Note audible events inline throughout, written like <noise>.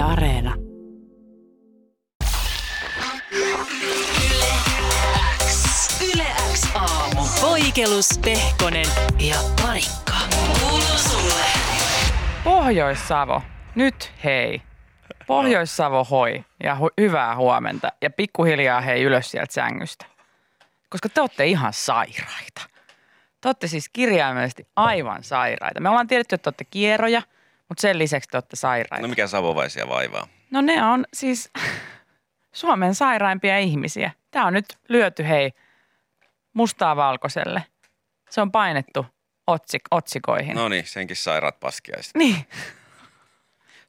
Yle Areena. Yle X aamu. Poikelus, Pehkonen ja Parikka. Kuuluu sulle. Pohjois-Savo, nyt hei. Pohjois-Savo hoi ja hu- hyvää huomenta ja pikkuhiljaa hei ylös sieltä sängystä. Koska te olette ihan sairaita. Te olette siis kirjaimellisesti aivan sairaita. Me ollaan tiedetty, että te olette kieroja, mutta sen lisäksi te olette sairaita. No mikä savovaisia vaivaa? No ne on siis <laughs> Suomen sairaimpia ihmisiä. Tämä on nyt lyöty hei mustaa valkoiselle. Se on painettu otsik- otsikoihin. No niin, senkin sairaat paskiaiset. Niin.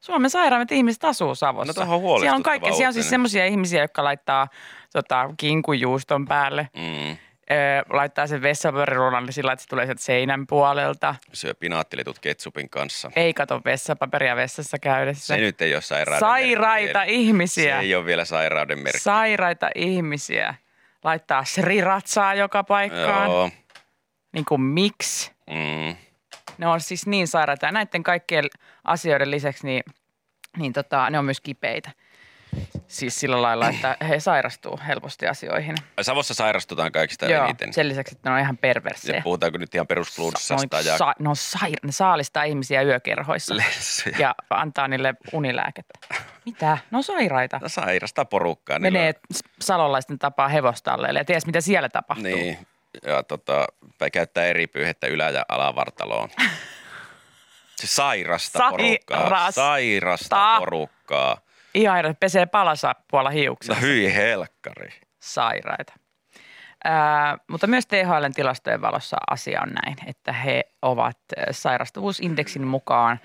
Suomen sairaimmat ihmiset asuu Savossa. No on Siellä on, kaikki, siellä on siis semmoisia ihmisiä, jotka laittaa tota, kinkujuuston päälle. Mm. Öö, laittaa sen vessapaperirulan sillä, että se tulee sieltä seinän puolelta. Syö pinaattilitut ketsupin kanssa. Ei kato vessapaperia vessassa käydessä. Se nyt ei ole sairauden Sairaita merkki ihmisiä. Se ei ole vielä sairauden merkki. Sairaita ihmisiä. Laittaa sriratsaa joka paikkaan. Joo. Niin kuin miksi? Mm. Ne on siis niin sairaita. Ja näiden kaikkien asioiden lisäksi niin, niin tota, ne on myös kipeitä. Siis sillä lailla, että he sairastuu helposti asioihin. Savossa sairastutaan kaikista Joo, eniten. sen lisäksi, että ne on ihan perversejä. Ja puhutaanko nyt ihan perusflunssasta ja sa- no sair- ne saalistaa ihmisiä yökerhoissa lessuja. ja antaa niille unilääkettä. Mitä? Ne on sairaita. No, sairasta porukkaa. niillä Menee salolaisten tapaa hevostalleille ja ties mitä siellä tapahtuu. Niin, ja tota, käyttää eri pyyhettä ylä- ja alavartaloon. <laughs> Se sairasta porukkaa. Sairasta. Sairasta porukkaa. Ihan pesee palasappualla No hiukset. hyi helkkari. sairaita. Ää, mutta myös THLn tilastojen valossa asia on näin, että he ovat sairastavuusindeksin mukaan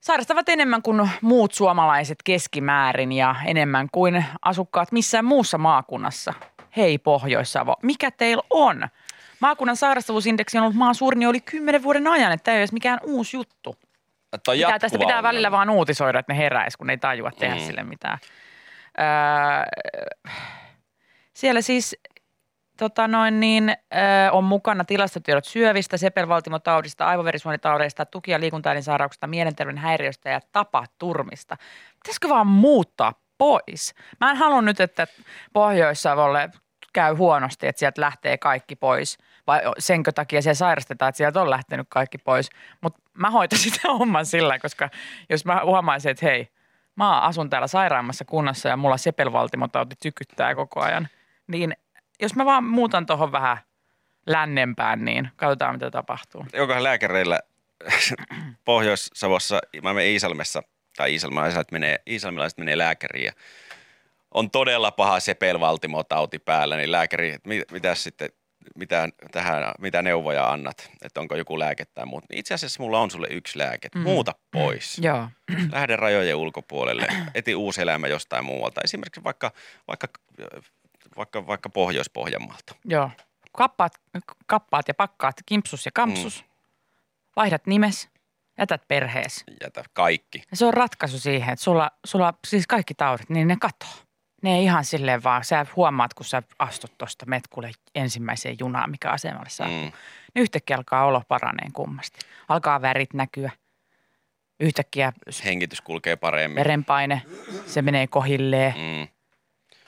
sairastavat enemmän kuin muut suomalaiset keskimäärin ja enemmän kuin asukkaat missään muussa maakunnassa. Hei Pohjois-Savo, mikä teillä on? Maakunnan sairastavuusindeksi on ollut maan suurin jo yli kymmenen vuoden ajan, että tämä ei ole edes mikään uusi juttu. On Pitää, tästä pitää välillä ongelma. vaan uutisoida, että ne heräisi, kun ne ei tajua tehdä mm. Mm. sille mitään. Öö, siellä siis tota noin niin, öö, on mukana tilastotiedot syövistä, sepelvaltimotaudista, aivoverisuonitaudeista, tuki- ja liikuntaelinsairauksista, mielenterveyden häiriöstä ja tapaturmista. Pitäisikö vaan muuttaa pois? Mä en halua nyt, että Pohjois-Savolle käy huonosti, että sieltä lähtee kaikki pois. Vai senkö takia siellä sairastetaan, että sieltä on lähtenyt kaikki pois. Mutta mä hoitaisin <laughs> sitä homman sillä, koska jos mä huomaisin, että hei, mä asun täällä sairaammassa kunnassa ja mulla sepelvaltimotauti tykyttää koko ajan, niin jos mä vaan muutan tuohon vähän lännempään, niin katsotaan mitä tapahtuu. Jokahan lääkäreillä <clears throat> Pohjois-Savossa, mä menen Iisalmessa, tai iisalmilaiset menee, iisalmilaiset menee lääkäriin ja on todella paha sepelvaltimotauti päällä, niin lääkäri, mit, mitä sitten, mitä, tähän, mitä neuvoja annat, että onko joku lääke tai muuta. Niin Itse asiassa mulla on sulle yksi lääke, Mm. muuta pois. Joo. <clears throat> Lähde rajojen ulkopuolelle, eti uusi elämä jostain muualta. Esimerkiksi vaikka, vaikka, vaikka, vaikka Pohjois-Pohjanmaalta. Joo. Kappaat, kappaat ja pakkaat kimpsus ja kampsus. Mm. Vaihdat nimes, jätät perhees. Jätä kaikki. Ja se on ratkaisu siihen, että sulla, sulla siis kaikki taudit, niin ne katoo. Ne ei ihan silleen vaan, sä huomaat, kun sä astut tuosta metkulle ensimmäiseen junaan, mikä asemalle saa. Mm. Niin yhtäkkiä alkaa olo paraneen kummasti. Alkaa värit näkyä. Yhtäkkiä Hengitys kulkee paremmin. verenpaine, se menee kohilleen. Mm.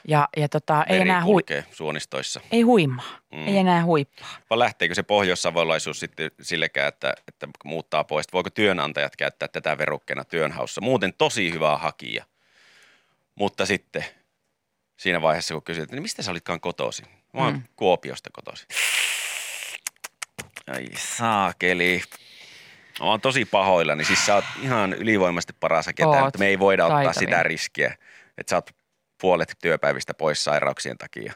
Ja, ja tota, ei enää hui, suonistoissa. ei huimaa, Mm. ei enää huippaa. Vai lähteekö se pohjoissavolaisuus sitten sillekään, että, että muuttaa pois? Voiko työnantajat käyttää tätä verukkeena työnhaussa? Muuten tosi hyvä hakija. Mutta sitten siinä vaiheessa, kun kysyt, että niin mistä sä olitkaan kotosi? Mä oon Mm. Kuopiosta kotosi. Ai saakeli. Mä oon tosi pahoillani. Siis sä oot ihan ylivoimaisesti paras Oot mutta me ei voida ottaa sitä riskiä, että sä oot puolet työpäivistä pois sairauksien takia.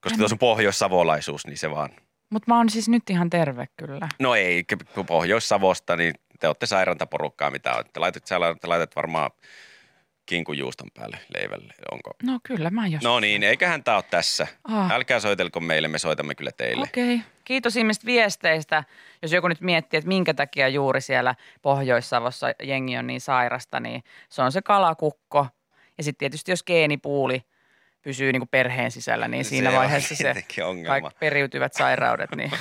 Koska tuossa on pohjoissavolaisuus, niin se vaan Mutta mä oon siis nyt ihan terve kyllä. No ei, kun Pohjois-Savosta, niin te olette sairanta porukkaa, mitä olette. Laitat, sä laitat varmaan kinkujuuston päälle leivälle, onko? No kyllä mä jos. No niin, eiköhän tää ole tässä. Ah. Älkää soitelko meille, me soitamme kyllä teille. Okei. Okay. Kiitos ihmiset viesteistä. Jos joku nyt miettii, että minkä takia juuri siellä Pohjois-Savossa jengi on niin sairasta, niin se on se kalakukko. Ja sitten tietysti jos geenipuuli pysyy niin kuin perheen sisällä, niin Se siinä on vaiheessa se ongelma. kaikki periytyvät sairaudet, niin <laughs>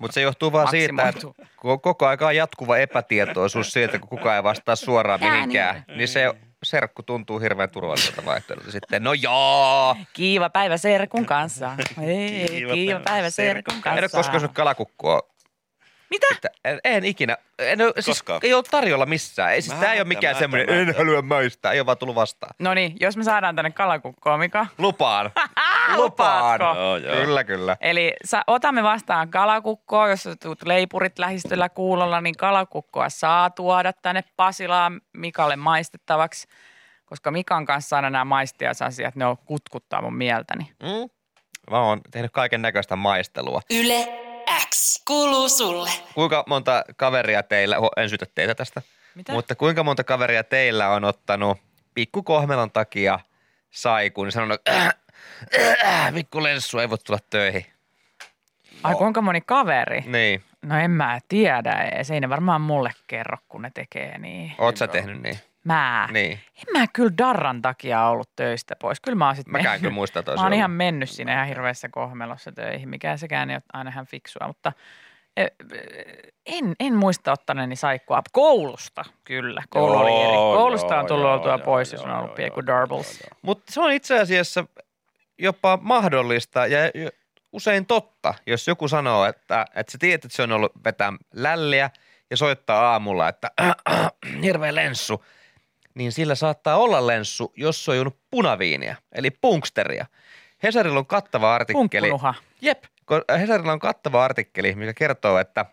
Mutta se johtuu vaan siitä, että koko ajan on jatkuva epätietoisuus siitä, kun kukaan ei vastaa suoraan mihinkään, niin se serkku tuntuu hirveän turvalliselta vaihtoehdolta sitten. No joo! Kiiva päivä Serkun kanssa. <laughs> Ei, kiiva, kiiva päivä Serkun kanssa. En ole koskaan syönyt kalakukkua. Mitä? Että en, en ikinä. En ole, siis Koskaan? ei ole tarjolla missään. Ei, siis Mä tämä ei ole mikään semmoinen, en halua maistaa. Ei ole vaan tullut vastaan. No niin, jos me saadaan tänne kalakukkoa, Mika. <laughs> Lupaan. <laughs> Lupaatko? Joo, joo. Kyllä, kyllä. Eli sa, otamme vastaan kalakukkoa, jos tuut leipurit lähistöllä kuulolla, niin kalakukkoa saa tuoda tänne Pasilaan Mikalle maistettavaksi, koska Mikan kanssa aina nämä maistiaisasiat, ne on kutkuttaa mun mieltäni. Mm. Mä oon tehnyt kaiken näköistä maistelua. Yle X kuuluu sulle. Kuinka monta kaveria teillä, ho, en syytä teitä tästä, Mitä? mutta kuinka monta kaveria teillä on ottanut pikkukohmelon takia saikun ja sanonut, äh, äh, pikku lenssu ei voi tulla töihin. Ai kuinka moni kaveri? Niin, No en mä tiedä edes. Ei ne varmaan mulle kerro, kun ne tekee niin. oot sä tehnyt niin? Mä. Niin, En mä kyllä Darran takia ollut töistä pois. Kyllä mä oon sit mäkään kyllä muista Mä oon ihan mennyt sinne ihan hirveässä kohmelossa töihin, mikä sekään ei ole aina ihan fiksua, mutta e, e, en, en muista ottaneeni saikkua. Koulusta kyllä, koulu oli eri. Joo, Koulusta joo, on tullut joo, oltua joo, pois, joo, jos on ollut joo, joo, Darbles. Mutta se on itse asiassa jopa mahdollista ja usein totta, jos joku sanoo, että, että sä tiedät, että se on ollut vetää lälliä ja soittaa aamulla, että <clears throat> hirveä lenssu, niin sillä saattaa olla lenssu, jos se on juonut punaviiniä, eli punksteria. Hesarilla on kattava artikkeli. Punkkunuha. Jep, Hesarilla on kattava artikkeli, mikä kertoo, että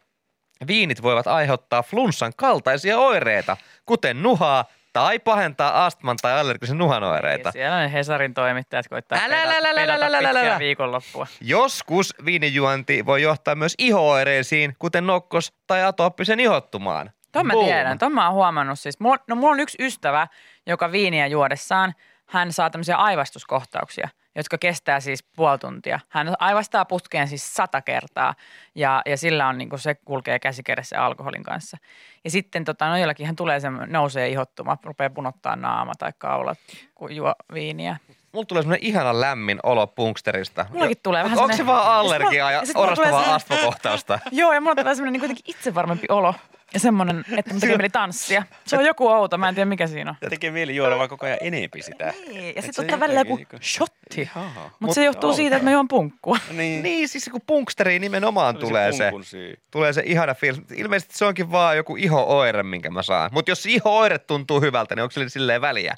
viinit voivat aiheuttaa flunssan kaltaisia oireita, kuten nuhaa tai pahentaa astman tai allergisen nuhan oireita. Siellä ne Hesarin toimittajat koittaa Älä, älä, älä, älä, älä, älä, älä. viikonloppua. Joskus viinijuonti voi johtaa myös ihooireisiin, kuten nokkos- tai atooppisen ihottumaan. Ton mä Boom. tiedän, ton mä oon huomannut siis. Mulla, no mulla on yksi ystävä, joka viiniä juodessaan, hän saa tämmöisiä aivastuskohtauksia, jotka kestää siis puoli tuntia. Hän aivastaa putkeen siis sata kertaa ja, ja sillä on niin se kulkee käsikädessä alkoholin kanssa. Ja sitten tota, no jollakin hän tulee se, nousee ihottuma, rupeaa punottaa naama tai kaulat, kun juo viiniä. Mulla tulee semmoinen ihana lämmin olo punksterista. Mullakin tulee vähän Onko se vaan allergiaa ja ja orastavaa astmakohtausta? <laughs> Joo, ja mulla tulee semmoinen niin kuitenkin itsevarmempi olo ja semmoinen, että mun tekee mieli tanssia. Se on joku outo, mä en tiedä mikä siinä on. Ja tekee mieli juoda vaan koko ajan enempi sitä. Niin, ja sitten se ottaa välillä joku jotenkin- shotti. Mutta se johtuu siitä, että mä juon punkkua. <laughs> Niin. Niin, siis kun punksteriin nimenomaan oli tulee se, tulee se ihana fiilis. Ilmeisesti se onkin vaan joku iho-oire, minkä mä saan. Mutta jos se iho-oire tuntuu hyvältä, niin onko sille silleen väliä?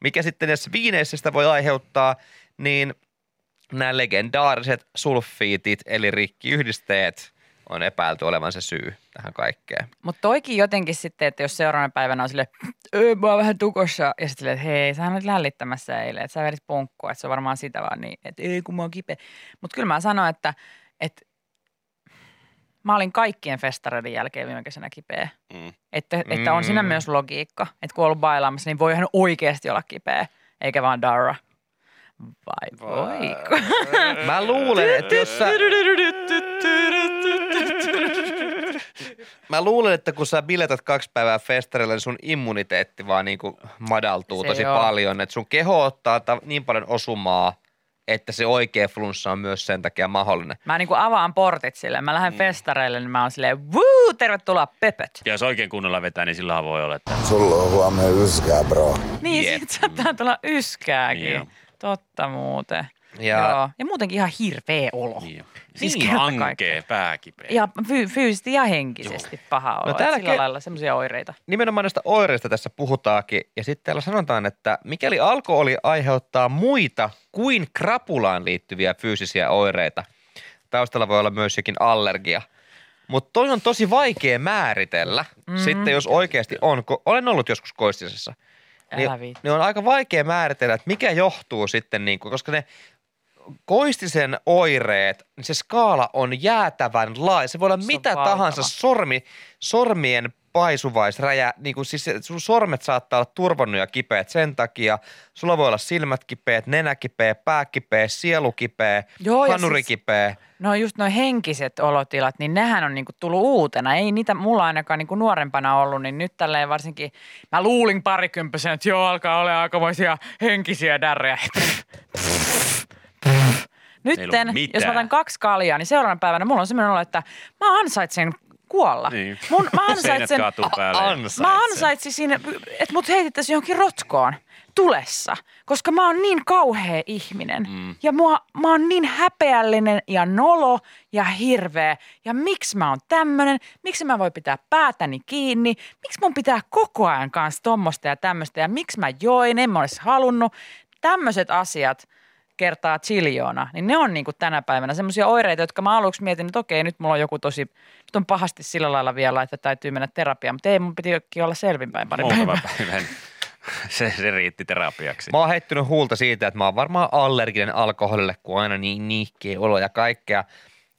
Mikä sitten näissä viineissä sitä voi aiheuttaa, niin nämä legendaariset sulfiitit, eli rikkiyhdisteet, on epäilty olevan se syy tähän kaikkeen. Mutta toikin jotenkin sitten, että jos seuraavana päivänä on silleen, öö, mä oon vähän tukossa. Ja sitten silleen, että hei, sä olit lällittämässä eilen, että sä vedit punkkua, että se on varmaan sitä vaan niin, että ei kun mä oon kipeä. Mutta kyllä mä sanoin, että, että mä olin kaikkien festareiden jälkeen viime kesänä kipeä. Mm. Että, että on siinä Mm. myös logiikka, että kun on ollut bailaamassa, niin voi ihan oikeasti olla kipeä, eikä vaan darra. Vai voiko? Mä luulen, että jos sä, mä luulen, että kun sä biletät kaksi päivää festarilla, niin sun immuniteetti vaan niin kuin madaltuu Se tosi on. paljon. Että sun keho ottaa ta- niin paljon osumaa, että se oikea flunssa on myös sen takia mahdollinen. Mä niin kuin avaan portit sille. Mä lähden festareille, niin mä oon silleen, wuu, tervetuloa pöpöt. Ja jos oikein kunnolla vetää, niin silloinhan voi olla, että Sulla on huomenna yskää, bro. Niin. Jep. sit saattaa tulla yskääkin. Niin Totta muuten. Ja Joo. ja muutenkin ihan hirveä olo. niin. Siis niin, kerta ankee, kaikkiaan. pääkipeä. Ja fy- fyysisesti ja henkisesti paha olo. No No, täällä sillä ke- lailla semmoisia oireita. nimenomaan näistä oireista tässä puhutaankin. Ja sitten täällä sanotaan, että mikäli alkoholi aiheuttaa muita kuin krapulaan liittyviä fyysisiä oireita, taustalla voi olla myös jokin allergia. Mutta toi on tosi vaikea määritellä mm-hmm. sitten, jos oikeasti on. Kun olen ollut joskus koistisessa. Niin, niin on aika vaikea määritellä, että mikä johtuu sitten, niin kuin, koska ne koistisen oireet, niin se skaala on jäätävän laaja. Se voi olla Se mitä valtava. tahansa sormi, sormien paisuvaisräjä, niin kuin siis sun sormet saattaa olla turvonnut ja kipeät sen takia. Sulla voi olla silmät kipeät, nenä kipeä, pää kipeä, sielu kipeä, Joo, hanuri siis- kipeä. No just noin henkiset olotilat, niin nehän on niinku tullut uutena. Ei niitä mulla ainakaan niinku nuorempana ollut, niin nyt tälleen varsinkin, mä luulin parikymppisenä, että joo, alkaa olla aikamoisia henkisiä därrejä. <laughs> Nytten, jos mä otan kaksi kaljaa, niin seuraavana päivänä mulla on semmoinen olo, että mä ansaitsen kuolla. Niin. Mun, mä <laughs> ansaitsen, ansaitsen. mä ansaitsisin, että mut heitettäisiin johonkin rotkoon tulessa, koska mä oon niin kauhea ihminen. Mm. Ja mua, mä oon niin häpeällinen ja nolo ja hirveä. Ja miksi mä oon tämmönen? Miksi mä voi pitää päätäni kiinni? Miksi mun pitää koko ajan kanssa tommosta ja tämmöistä? Ja miksi mä join? En mä olisi halunnut. Tämmöiset asiat kertaa chiljoona, niin ne on niin kuin tänä päivänä semmoisia oireita, jotka mä aluksi mietin, että okei, nyt mulla on joku tosi, nyt on pahasti sillä lailla vielä, että täytyy mennä terapiaan, mutta ei, mun pitikin olla selvinpäin pari päivää. Muutama päivän. <laughs> Se, se riitti terapiaksi. Mä oon heittänyt huulta siitä, että mä oon varmaan allerginen alkoholille, kun on aina niin niihkeä olo ja kaikkea.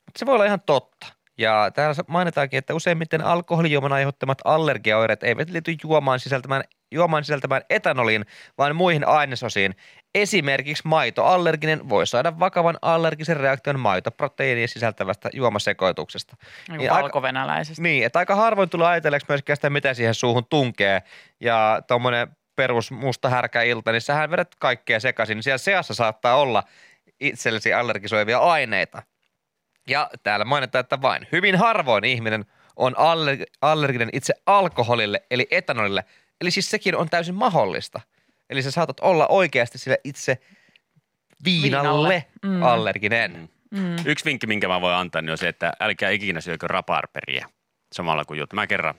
Mutta se voi olla ihan totta. Ja täällä mainitaankin, että useimmiten alkoholijuoman aiheuttamat allergiaoireet eivät liity juomaan sisältämään, juomaan sisältämään etanoliin, vaan muihin ainesosiin. Esimerkiksi maitoallerginen voi saada vakavan allergisen reaktion maitoproteiinia sisältävästä juomasekoituksesta. Niin Niin aika- valkovenäläisestä. Niin, että aika harvoin tulee ajatelleeksi myöskään sitä, mitä siihen suuhun tunkee. Ja tuommoinen perus musta härkä ilta, niin sähän vedät kaikkea sekaisin. Siellä seassa saattaa olla itsellesi allergisoivia aineita. Ja täällä mainitaan, että vain hyvin harvoin ihminen on aller- allerginen itse alkoholille, eli etanolille. Eli siis sekin on täysin mahdollista. Eli sä saatat olla oikeasti sille itse viinalle, Viinalle. mm. Mm. allerginen. Mm. Yksi vinkki, minkä mä voin antaa, niin on se, että älkää ikinä syökö raparperia samalla kuin juttu. Mä kerran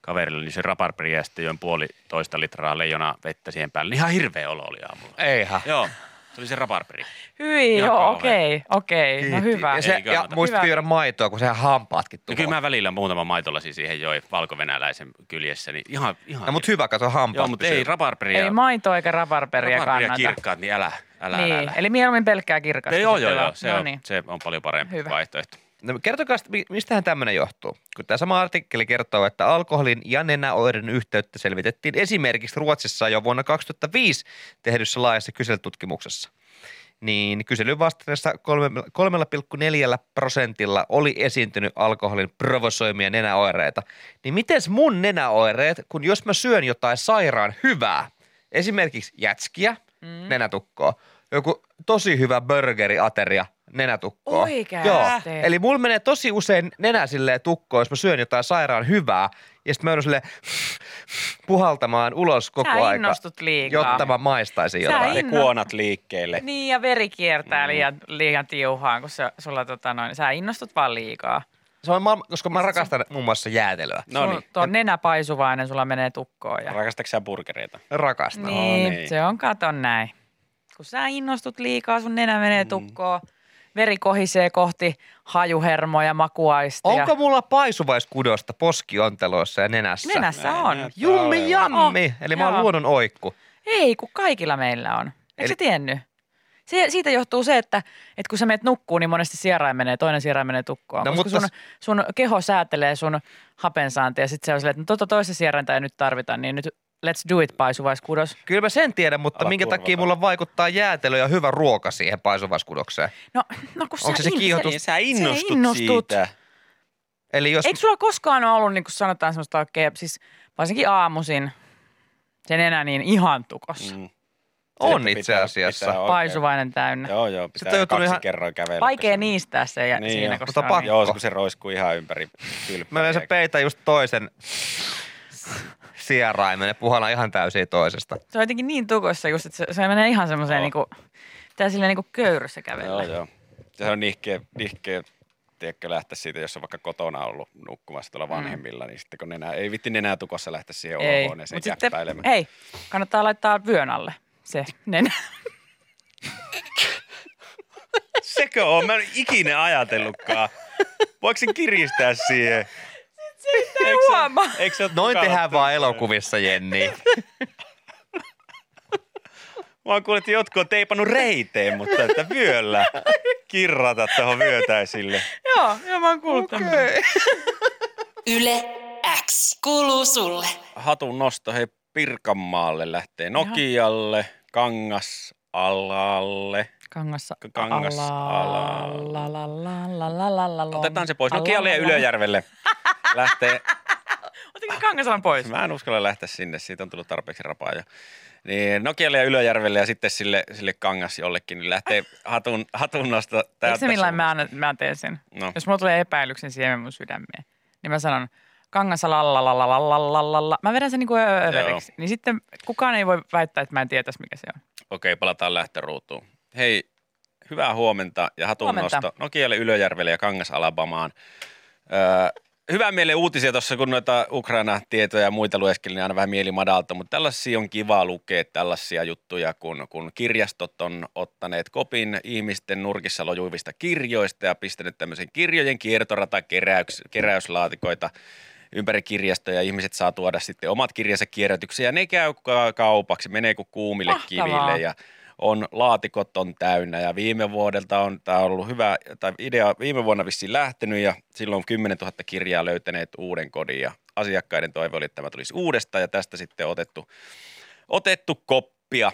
kaverille, niin se raparperia ja sitten join puoli toista litraa leijona vettä siihen päälle. Niin ihan hirveä olo oli aamulla. Eihän. Joo, se oli se raparperi. Hyi, Ihan joo, okei, okei, no hyvä. Ja, se, Ei ja kannata. muistat Hyvä. juoda maitoa, kun sehän hampaatkin No tuhoaa. kyllä mä välillä muutama maitolasi siihen joi valkovenäläisen kyljessä, niin ihan, ihan No, mutta hyvä, kato hampaat Joo, mutta ei raparperia. Ei maitoa eikä rabarberia raparperia kannata. kirkkaat, niin älä, älä, niin, älä, älä. eli mieluummin pelkkää kirkasta. Joo, joo, joo, se, no on, niin. se on paljon parempi Hyvä. vaihtoehto. No, kertokaa, mistähän tämmöinen johtuu? Kun tämä sama artikkeli kertoo, että alkoholin ja nenäoireiden yhteyttä selvitettiin esimerkiksi Ruotsissa jo vuonna 2005 tehdyssä laajassa kyselytutkimuksessa. Niin kyselyn vastanneessa kolme- 3,4 prosentilla oli esiintynyt alkoholin provosoimia nenäoireita. Niin miten mun nenäoireet, kun jos mä syön jotain sairaan hyvää, esimerkiksi jätskiä, mm. nenätukkoa, joku tosi hyvä burgeriateria, nenätukkoa. Oikeasti? Joo, eli mulla menee tosi usein nenä silleen tukkoon, jos mä syön jotain sairaan hyvää, ja sitten mä joudun silleen puhaltamaan ulos koko Sä aika, liikaa. jotta mä maistaisin Sä jotain. Inno- kuonat liikkeelle. Niin, ja veri kiertää Mm. liian, liian tiuhaan, kun se, sulla tota noin, sä innostut vaan liikaa. Se on koska mä rakastan muun muassa jäätelöä. No niin. Tuo on nenä paisuvainen, sulla menee tukkoon. Ja... Rakastatko sä burgereita? Rakastan. Niin, niin. se on katon näin. Kun sä innostut liikaa, sun nenä menee tukkoon, veri kohisee kohti hajuhermoja, makuaistia. Onko mulla paisuvaiskudosta poskionteloissa ja nenässä? Nenässä Näin on. Jummi jammi. Oh, Eli mä oon joo. luonnon oikku. Ei, kun kaikilla meillä on. Eikö Eli- sä tiennyt? Se, siitä johtuu se, että, että kun sä menet nukkuun, niin monesti sierain menee, toinen sierain menee tukkoon. No, No, koska mutta sun, sun keho säätelee sun hapensaantia ja sitten se on silleen, että no tota toista sierainta ei nyt tarvita, niin nyt let's do it paisuvaiskudos. Kyllä mä sen tiedän, mutta Ala minkä turvata. takia mulla vaikuttaa jäätelö ja hyvä ruoka siihen paisuvaiskudokseen? No, no kun Onko sä se se in- kiihotus? Niin, sä innostut, innostut. siitä. Eli jos... Eikö sulla koskaan ole ollut, niin kuin sanotaan, semmoista oikein, siis varsinkin aamuisin, sen enää niin ihan tukos. Mm. On Pitää- itse asiassa. pitää Paisuvainen täynnä. Joo, joo. Sitten Pitää joutunut kaksi ihan- kerroin kävellä. Vaikea se- niistää se ja Niin siinä, se on pakko. niin. Joo, kun se roiskuu ihan ympäri kylppäriä. Mä yleensä peitän just toisen sieraimen ja puhallan ihan täysin toisesta. Se on jotenkin niin tukossa just, että se, se menee ihan semmoiseen Joo. niinku, pitää silleen niinku köyryssä kävellä. Joo, joo. Se on nihkeä, nihkeä tiedätkö, lähteä siitä, jos on vaikka kotona ollut nukkumassa tuolla vanhemmilla, niin sitten kun nenä, ei vitti nenää tukossa lähteä siihen Ei, olohuoneeseen jäppäilemään. hei, kannattaa laittaa vyön alle se nenä. Sekö on? Mä en ikinä ajatellutkaan. Voiko sen kiristää siihen? Ei huomaa. Eikö se Noin tehdään vaan elokuvissa, Jenni. Mä oon kuullut, että jotkut on teipannut reiteen, mutta että vyöllä kirrata tuohon vyötäisille. joo, joo, mä oon kuullut okay. Yle X kuuluu sulle. Hatun nosto, hei Pirkanmaalle lähtee Nokialle, Kangasalalle. Kangassa. Kangasala. Otetaan Otetaan se pois Nokialle ja Ylöjärvelle lähtee... Otinko Kangasalan pois. Mä en uskalla lähteä sinne, siitä on tullut tarpeeksi rapaa jo. Niin, Nokialle ja Ylöjärvelle ja sitten sille, sille kangas jollekin, niin lähtee hatun, hatun nosta. Eikö se millään mä, mä teen sen? No. Jos mulla tulee epäilyksen siemen mun sydämeen, niin mä sanon kangasalalla, mä vedän sen niin kuin överiksi. Niin sitten kukaan ei voi väittää, että mä en tietäisi mikä se on. Okei, palataan lähtöruutuun. Hei, hyvää huomenta ja hatun Nokialle, Ylöjärvelle ja Kangasalabamaan. Öö, hyvää mieleen uutisia tuossa, kun noita Ukraina-tietoja ja muita lueskelin, niin aina vähän mieli madalta, mutta tällaisia on kiva lukea, tällaisia juttuja, kun, kun kirjastot on ottaneet kopin ihmisten nurkissa lojuivista kirjoista ja pistänyt tämmöisen kirjojen kiertorata keräyks, keräyslaatikoita ympäri kirjastoja. Ihmiset saa tuoda sitten omat kirjansa kierrätyksiä ja ne käy ka- kaupaksi, menee kuin kuumille Mahtavaa. kiville ja on, laatikot on täynnä ja viime vuodelta on, tämä on ollut hyvä, tai idea viime vuonna vissiin lähtenyt ja silloin 10 000 kirjaa löytäneet uuden kodin ja asiakkaiden toive oli, että tämä tulisi uudestaan ja tästä sitten otettu, otettu koppia.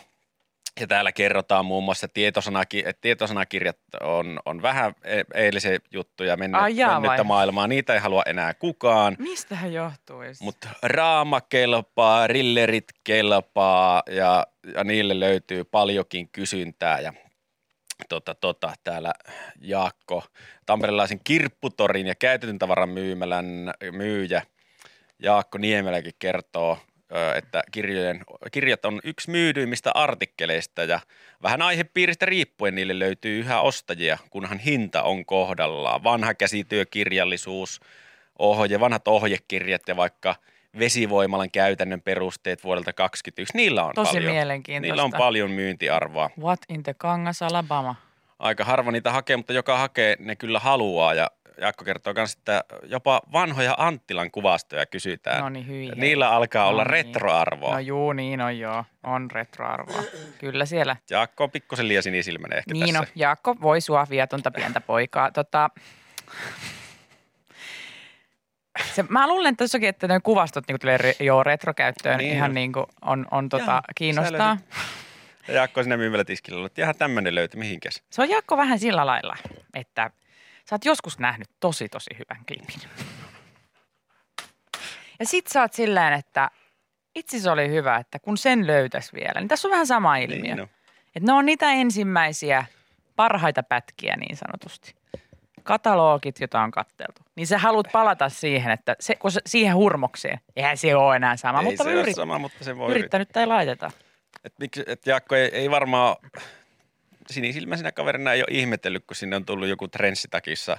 Ja täällä kerrotaan muun muassa tietosanaki, että tietosanakirjat on, on vähän e- eilisen juttuja mennyt, Ai jaa, mennyttä vai? maailmaa. Niitä ei halua enää kukaan. Mistähän johtuisi? Mutta raama kelpaa, rillerit kelpaa ja, ja niille löytyy paljonkin kysyntää. Ja tota, tota, täällä Jaakko, tamperelaisen kirpputorin ja käytetyn tavaran myymälän myyjä Jaakko Niemeläkin kertoo, että kirjojen, kirjat on yksi myydyimmistä artikkeleista ja vähän aihepiiristä riippuen niille löytyy yhä ostajia, kunhan hinta on kohdallaan. Vanha käsityökirjallisuus, ohje, vanhat ohjekirjat ja vaikka vesivoimalan käytännön perusteet vuodelta 2021, niillä on Tosi paljon. mielenkiintoista. Niillä on paljon myyntiarvoa. What in the Kangas Alabama? Aika harva niitä hakee, mutta joka hakee, ne kyllä haluaa. Ja Jaakko kertoo myös, että jopa vanhoja Anttilan kuvastoja kysytään. No niin, hyi. hei. Niillä alkaa olla No niin. retroarvoa. No juu, niin on joo. On retroarvoa. <clears throat> Kyllä siellä. Jaakko on pikkusen liian sinisilmäinen ehkä Niin no, tässä. Jaakko voi sua vietonta pientä poikaa. Tota, se, mä luulen että tossakin, että ne kuvastot niin tulee re, joo retrokäyttöön Niin ihan on. niin kuin on, on tota, Jaa, kiinnostaa. Ja Jaakko siinä myymälätiskillä ollut, että ihan tämmöinen löytyi mihinkäs. Se on Jaakko vähän sillä lailla, että sä oot joskus nähnyt tosi tosi hyvän klipin. Ja sit sä oot sillä että itse se oli hyvä, että kun sen löytäisi vielä, niin tässä on vähän sama ilmiö. Niin, no. Että ne on niitä ensimmäisiä parhaita pätkiä niin sanotusti. Katalogit, joita on katteltu. Niin sä haluat palata siihen, että se, kun se, siihen hurmokseen. Eihän se ole enää sama, Ei mutta se yrit, sama, mutta se voi yrittänyt tai laiteta. Et miksi, et Jaakko ei, ei varmaan, sinisilmäisenä kaverina ei ole ihmetellyt, kun sinne on tullut joku trenssitakissa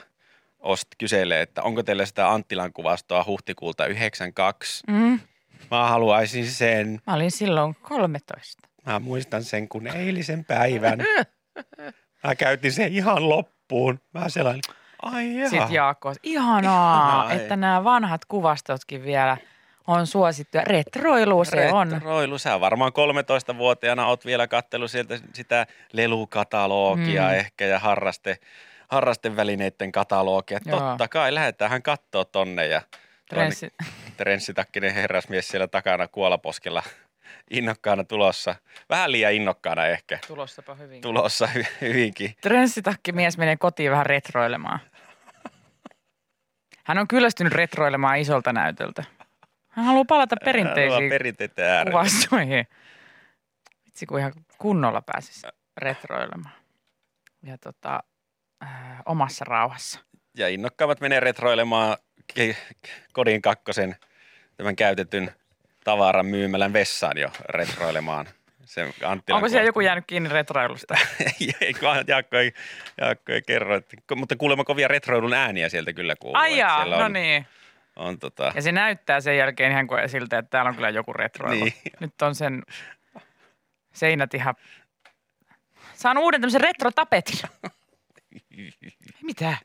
ost, kyselee, että onko teillä sitä Anttilan kuvastoa huhtikuulta 92. Mm. Mä haluaisin sen. Mä olin silloin 13. Mä muistan sen kun eilisen päivän. <laughs> Mä käytin sen ihan loppuun. Mä selailin, ai jaha. Sitten Jaakko, ihanaa, Ihanaa, ei. että nämä vanhat kuvastotkin vielä on suosittuja. Retroilu se on. Retroilu. Sä varmaan 13-vuotiaana oot vielä kattellut sieltä sitä lelukatalogia Mm. ehkä ja harraste, harrastevälineiden katalogia. Joo. Totta kai, lähdetään kattoo tonne ja Trenssi. trenssitakkinen herrasmies siellä takana kuolaposkella <laughs> innokkaana tulossa. Vähän liian innokkaana ehkä Tulossapa hyvin. tulossa hy- hyvinkin. Trenssitakki mies menee kotiin vähän retroilemaan. Hän on kyllästynyt retroilemaan isolta näytöltä. Hän haluaa palata perinteisiin Perinteiden äärelle. kuvastoihin. Vitsi, kun ihan kunnolla pääsisi retroilemaan. Ja tota, äh, omassa rauhassa. Ja innokkaammat menee retroilemaan kodin kakkosen tämän käytetyn tavaran myymälän vessaan jo retroilemaan. Sen Anttilan Onko siellä joku jäänyt kiinni retroilusta? <laughs> ei, Jaakko ei, Jaakko ei kerro, että, mutta kuulemma kovia retroilun ääniä sieltä kyllä kuuluu. Ai jaa, no on, niin. On tota, Ja se näyttää sen jälkeen ihan kuin siltä, että täällä on kyllä joku retroilu. Niin. Nyt on sen seinät ihan... Saan uuden tämmöisen retrotapetin. <laughs> Mitä?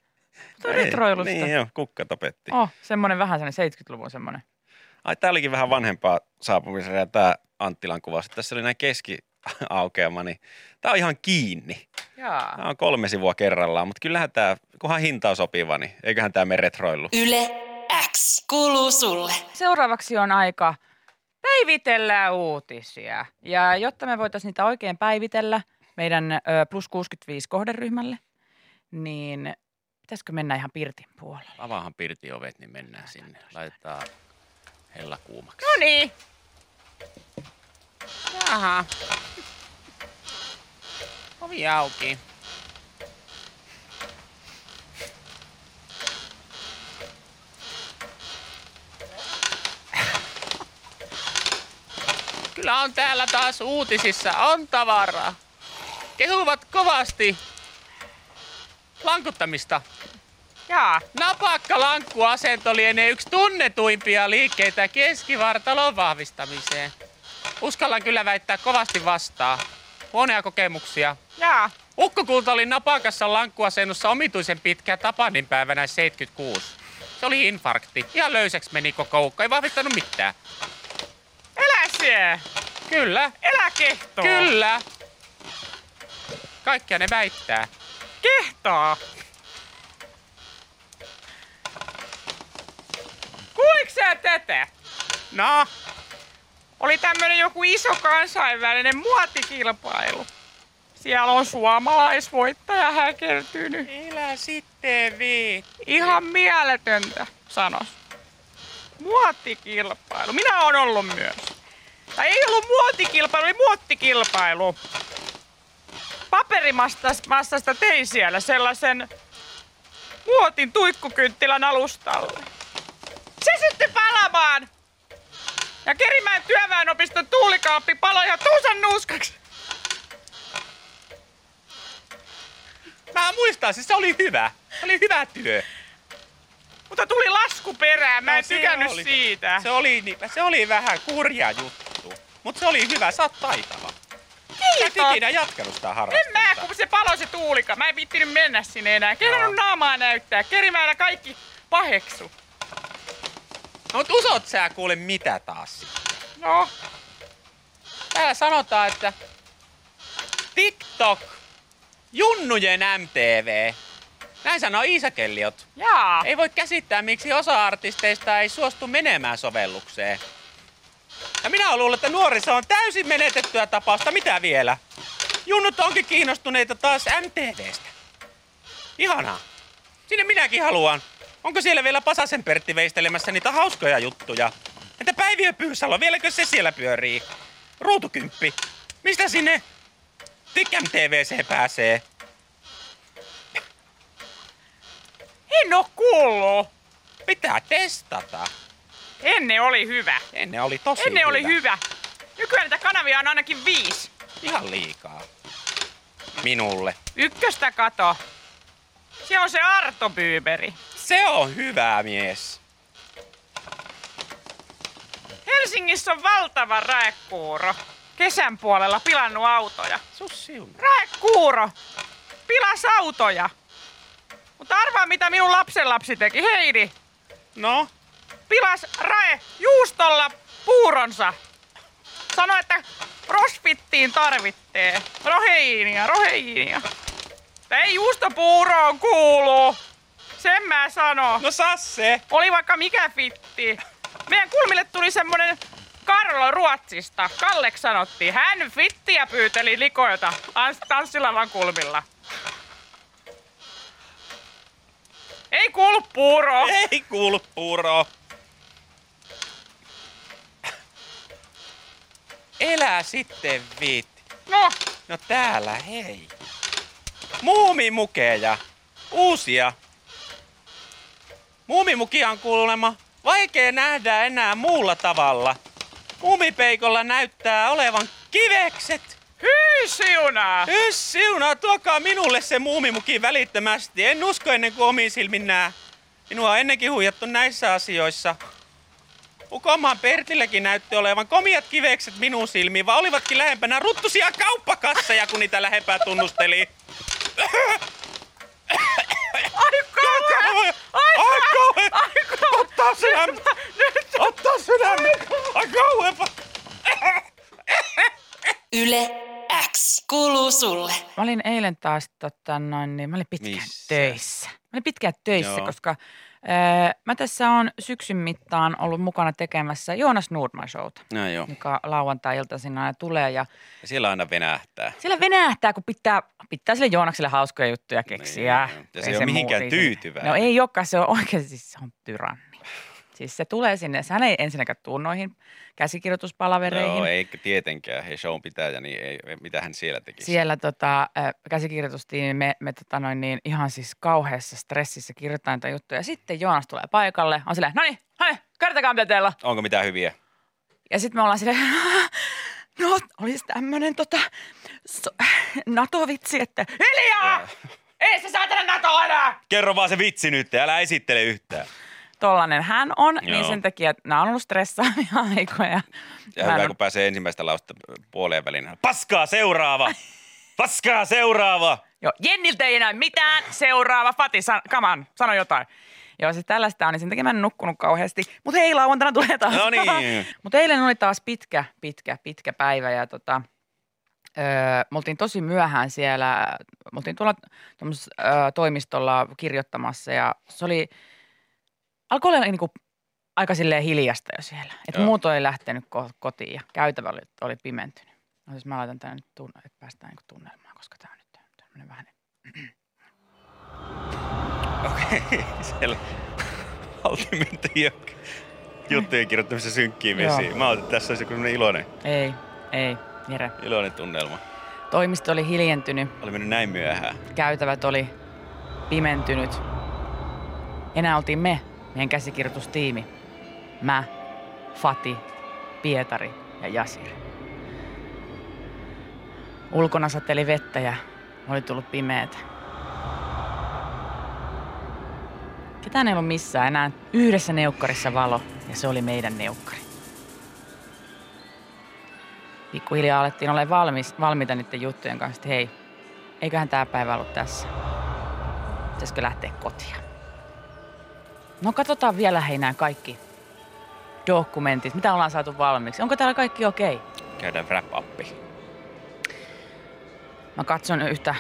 Tuo Ei, retroilusta. Niin joo, kukkatapetti. Oh, semmoinen vähän semmoinen 70-luvun semmoinen. Ai, tää olikin vähän vanhempaa saapumisen tämä Anttilan kuvaus. Tässä oli näin keskiaukeama, niin tää on ihan kiinni. Jaa. Tämä on kolme sivua kerrallaan, mutta kyllähän tämä, kunhan hinta on sopiva, niin eiköhän tämä mene retroilu. Yle Kuuluu sulle. Seuraavaksi on aika päivitellä uutisia. Ja jotta me voitaisiin niitä oikein päivitellä meidän ö, plus 65 kohderyhmälle, niin pitäisikö mennä ihan Pirtin puolelle? Avaahan pirtiovet, niin mennään sinne. Laitetaan hella kuumaksi. No niin. Jaha. Ovi auki. Kyllä on täällä taas uutisissa, on tavaraa. Kehuvat kovasti lankuttamista. Jaa. Napakka lankkuasento lienee yksi tunnetuimpia liikkeitä keskivartalon vahvistamiseen. Uskallan kyllä väittää kovasti vastaan. Huonoja kokemuksia. Jaa. Ukkokulta oli napakassa lankkuasennossa omituisen pitkä Tapanin päivänä 76. Se oli infarkti. Ihan löysäksi meni koko ukko. Ei vahvistanut mitään. Sie. Kyllä. Elä kehtoo. Kyllä. Kaikkia ne väittää. Kuinka sä tätä? No, Oli tämmönen joku iso kansainvälinen muotikilpailu. Siellä on suomalaisvoittaja häkeltynyt. elä sitten viit. Ihan mieletöntä, sanos. Muottikilpailu. Minä olen ollut myös. Tai ei ollut muotikilpailu, oli muottikilpailu. Paperimassasta tein siellä sellaisen muotin tuikkukynttilän alustalle. Se syttyi palamaan! Ja Kerimäen työväenopiston tuulikaappi paloi ihan tuusan nuuskaksi. Mä muistan, siis se oli hyvä. Se oli hyvä työ. Mutta tuli lasku perään, mä No, en se tykännyt oli- siitä. Se oli, ni- se oli vähän kurja juttu. Mutta se oli hyvä, sä oot taitava. Sä et Kiitos. ikinä jatkanut sitä En harrastusta. mä, kun se palo se tuulika. Mä en viittinyt mennä sinne enää. Kerran naamaa näyttää. Kerimäellä kaikki paheksu. No, mut usot sä kuule mitä taas? No, Täällä sanotaan, että TikTok, junnujen MTV. Näin sanoo Iisa Kelliot. jaa. Ei voi käsittää, miksi osa artisteista ei suostu menemään sovellukseen. Ja minä luulen, että nuoriso on täysin menetettyä tapausta. Mitä vielä? Junnut onkin kiinnostuneita taas MTVstä. Ihanaa. Sinne minäkin haluan. Onko siellä vielä Pasasen Pertti veistelemässä niitä hauskoja juttuja? Entä Päiviö Pyysalo, vieläkö se siellä pyörii? Ruutukymppi. Mistä sinne Tik MTVC pääsee? En oo kuullut. Pitää testata. Ennen oli hyvä. Ennen oli tosi Ennen oli hyvä. hyvä. Nykyään niitä kanavia on ainakin viisi. Ihan liikaa. Minulle. Ykköstä kato. Se on se Arto Byyberi. Se on hyvä mies. Helsingissä on valtava raekuuro. Kesän puolella pilannut autoja. Sus siunaa. Raekuuro! Pilas autoja! Mutta arvaa mitä minun lapsenlapsi teki, Heidi. No, Pilas Rae juustolla puuronsa. Sano, että crossfittiin tarvittee. Roheiinia, roheiinia. Ei juustopuuroon kuulu. Sen mä sano. no saa se. Oli vaikka mikä fitti. Meidän kulmille tuli semmonen Karlo Ruotsista. Kallek sanottiin. Hän fittiä pyyteli likoilta ans- tanssilavan kulmilla. Ei kuulu puuro. Ei kuulu puuroa. Elää sitten viitti. No, No täällä, hei. Muumimukeja. Uusia. Muumimukia on kuulemma vaikea nähdä enää muulla tavalla. Muumipeikolla näyttää olevan kivekset. hyi siunaa. Hyss, siunaa, tuokaa minulle se muumimuki välittömästi. En usko ennen kuin omiin silmin nää. Minua on ennenkin huijattu näissä asioissa. Ukomaan Pertilläkin näytti olevan komiat kivekset minun silmiin, vaan olivatkin lähempänä ruttusia kauppakasseja, kun niitä lähempää tunnusteli. Ai kauhean. Ai, kauhean! Ottaa sydämen! Nyt, Ottaa sydämen! Ai kauhean! Yle X kuuluu sulle. Mä olin eilen taas tota, noin, niin mä olin pitkään Missä? töissä. Mä olin pitkään töissä, Joo. koska mä tässä on syksyn mittaan ollut mukana tekemässä Joonas Nordman showta, No joo. joka lauantai-iltaisin aina tulee. Ja Ja siellä aina venähtää. siellä venähtää, kun pitää, pitää sille Joonakselle hauskoja juttuja keksiä. Niin, ja Ei se ei ole mihinkään tyytyväinen. No ei olekaan, se on oikeasti, siis se on tyranni. Siis se tulee sinne, hän ei ensinnäkään tuu noihin käsikirjoituspalavereihin. Joo, ei tietenkään. Hei, shown pitäjä, niin ei, mitä hän siellä tekisi? Siellä tota, käsikirjoitustiimi, me, me tota noin, niin, ihan siis kauheassa stressissä kirjoittaa näitä juttuja. Sitten Joonas tulee paikalle, on silleen, no niin, hei, kertokaa mitä teillä on. Onko mitään hyviä? Ja sitten me ollaan silleen, <laughs> no olisi tämmöinen tota, so, <laughs> NATO-vitsi, että hiljaa! Ei se saatana NATO enää! Kerro vaan se vitsi nyt, älä esittele yhtään. Tollanen hän on, Joo. niin Joo. sen takia, että nämä on ollut stressaavia <laughs> aikoja. Ja hyvä, oo- kun pääsee ensimmäistä lausta puoleen väliin. Paskaa seuraava! Paskaa seuraava! Joo, Jenniltä ei enää mitään. Seuraava, Fati, san, come on, sano jotain. Joo, siis tällaista on, niin sen takia mä en nukkunut kauheasti. Mutta hei, lauantaina tulee taas. No niin. <laughs> Mutta eilen oli taas pitkä, pitkä, pitkä päivä ja tota, öö, me oltiin tosi myöhään siellä. Me oltiin tuolla öö, toimistolla kirjoittamassa ja se oli, alkoi olla niinku aika silleen hiljasta jo siellä. Että muut oli lähtenyt ko- kotiin ja käytävä oli, oli pimentynyt. No siis mä laitan tänne nyt, tunne, että päästään niinku tunnelmaan, koska tämä on nyt tämmöinen vähän <clears throat> Okei, siellä <laughs> oltiin menty jo juttujen kirjoittamisessa synkkiin Joo. vesiin. Mä otin, että tässä olisi joku iloinen, Ei, ei, Jere. iloinen tunnelma. Toimisto oli hiljentynyt, Oli mennyt näin myöhään. käytävät oli pimentynyt. Enää oltiin me, meidän käsikirjoitustiimi. Mä, Fati, Pietari ja Jasir. Ulkona sateli vettä ja oli tullut pimeätä. Ketään ei ollut missään enää yhdessä neukkarissa valo ja se oli meidän neukkari. Pikkuhiljaa alettiin olla valmis, valmiita niiden juttujen kanssa, että hei, eiköhän tämä päivä ollut tässä. Pitäisikö lähteä kotiin? No katsotaan vielä hei nämä kaikki dokumentit, mitä ollaan saatu valmiiksi. Onko täällä kaikki okei? Käydään wrap uppi. Mä katson yhtä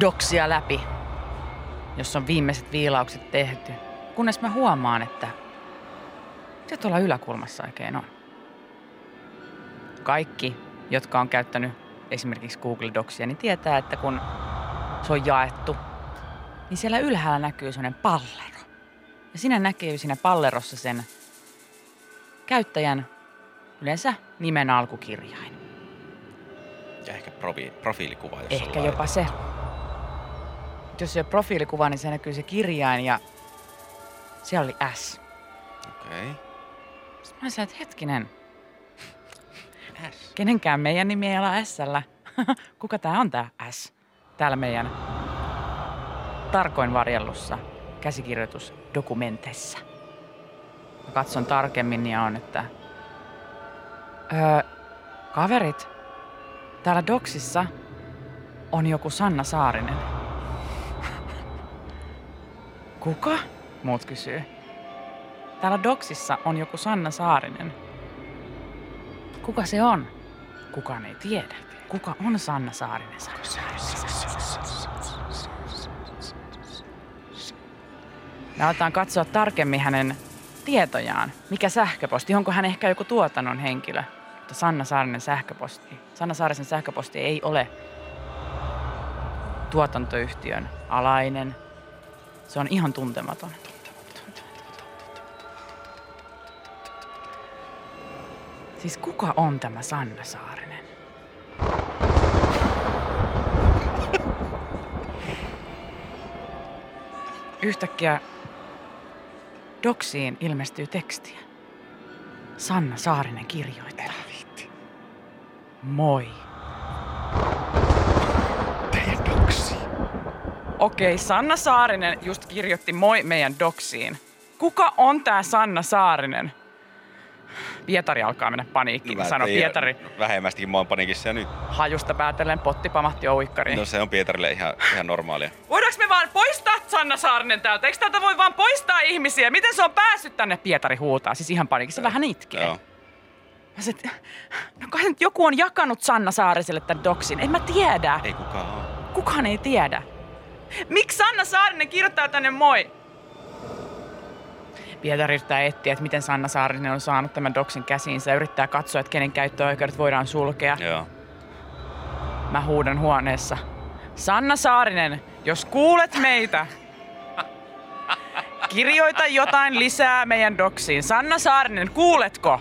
doksia läpi, jossa on viimeiset viilaukset tehty. Kunnes mä huomaan, että se tuolla yläkulmassa oikein on. Kaikki, jotka on käyttänyt esimerkiksi Google Docsia, niin tietää, että kun se on jaettu, niin siellä ylhäällä näkyy sellainen pallero. Ja siinä näkyy siinä pallerossa sen käyttäjän yleensä nimen alkukirjain. Ja ehkä profi, profiilikuva, jos Ehkä jopa se. Jos se on profiilikuva, niin se näkyy se kirjain ja siellä oli S. Okei. Okay. Sitten mä sanoin, että hetkinen. S. Kenenkään meidän nimi ei ole s <laughs> Kuka tää on tää S? Täällä meidän tarkoin varjellussa käsikirjoitusdokumenteissa. Mä katson tarkemmin ja on, että öö, kaverit, täällä doksissa on joku Sanna Saarinen. <laughs> Kuka? Muut kysyy. Täällä doksissa on joku Sanna Saarinen. Kuka se on? Kukaan ei tiedä. Kuka on Sanna Saarinen? Sanna Saarinen. Me aletaan katsoa tarkemmin hänen tietojaan. Mikä sähköposti? Onko hän ehkä joku tuotannon henkilö? Mutta Sanna Saarinen sähköposti. Sanna Saarisen sähköposti ei ole tuotantoyhtiön alainen. Se on ihan tuntematon. Siis kuka on tämä Sanna Saarinen? <laughs> Yhtäkkiä Doksiin ilmestyy tekstiä. Sanna Saarinen kirjoittaa. Moi. Teidän doksi. Okei, Sanna Saarinen just kirjoitti moi meidän doksiin. Kuka on tää Sanna Saarinen? Pietari alkaa mennä paniikkiin. Mä sanon Pietari Vähemmästikin mä oon panikissa ja nyt. hajusta päätellen potti pamahti oikkariin. No se on Pietarille ihan, ihan normaalia. Voidaanko me vaan poistaa Sanna Saarinen täältä? Eikö täältä voi vaan poistaa ihmisiä? Miten se on päässyt tänne? Pietari huutaa. Siis ihan panikissa vähän itkee. Joo. Mä sit, no kai nyt joku on jakanut Sanna Saariselle tämän doksin. En mä tiedä. Ei kukaan ole. Kukaan ei tiedä. Miksi Sanna Saarinen kirjoittaa tänne moi? Pietari yrittää etsiä, että miten Sanna Saarinen on saanut tämän doksin käsiinsä ja yrittää katsoa, että kenen käyttöoikeudet voidaan sulkea. Joo. Mä huudan huoneessa. Sanna Saarinen, jos kuulet meitä, Kirjoita jotain lisää meidän doksiin. Sanna Saarinen, kuuletko?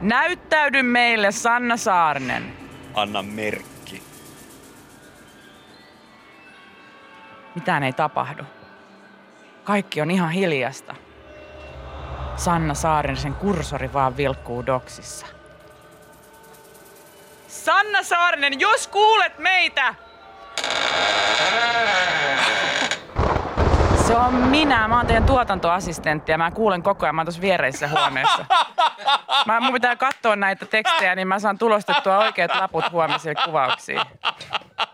Näyttäydy meille, Sanna Saarinen. Anna merkki. Mitään ei tapahdu. Kaikki on ihan hiljasta. Sanna Saarinen kursori vaan vilkkuu doksissa. Sanna Saarinen, jos kuulet meitä! Se on minä. Mä oon teidän tuotantoassistentti ja mä kuulen koko ajan. Mä oon tuossa viereisessä huoneessa. Mä, mun pitää katsoa näitä tekstejä, niin mä saan tulostettua oikeat laput huomisille kuvauksiin.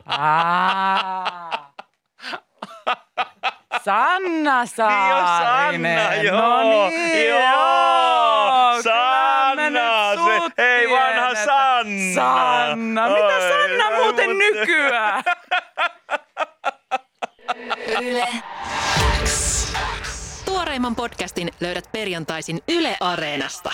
Aa. Sanna Saarinen. Sanna, joo, no niin, joo, joo. Sanna, se- hei, vanha. Sanna. Sanna, mitä Oi, Sanna muuten mutta- nykyään? Yle X. Tuoreimman podcastin löydät perjantaisin Yle Areenasta.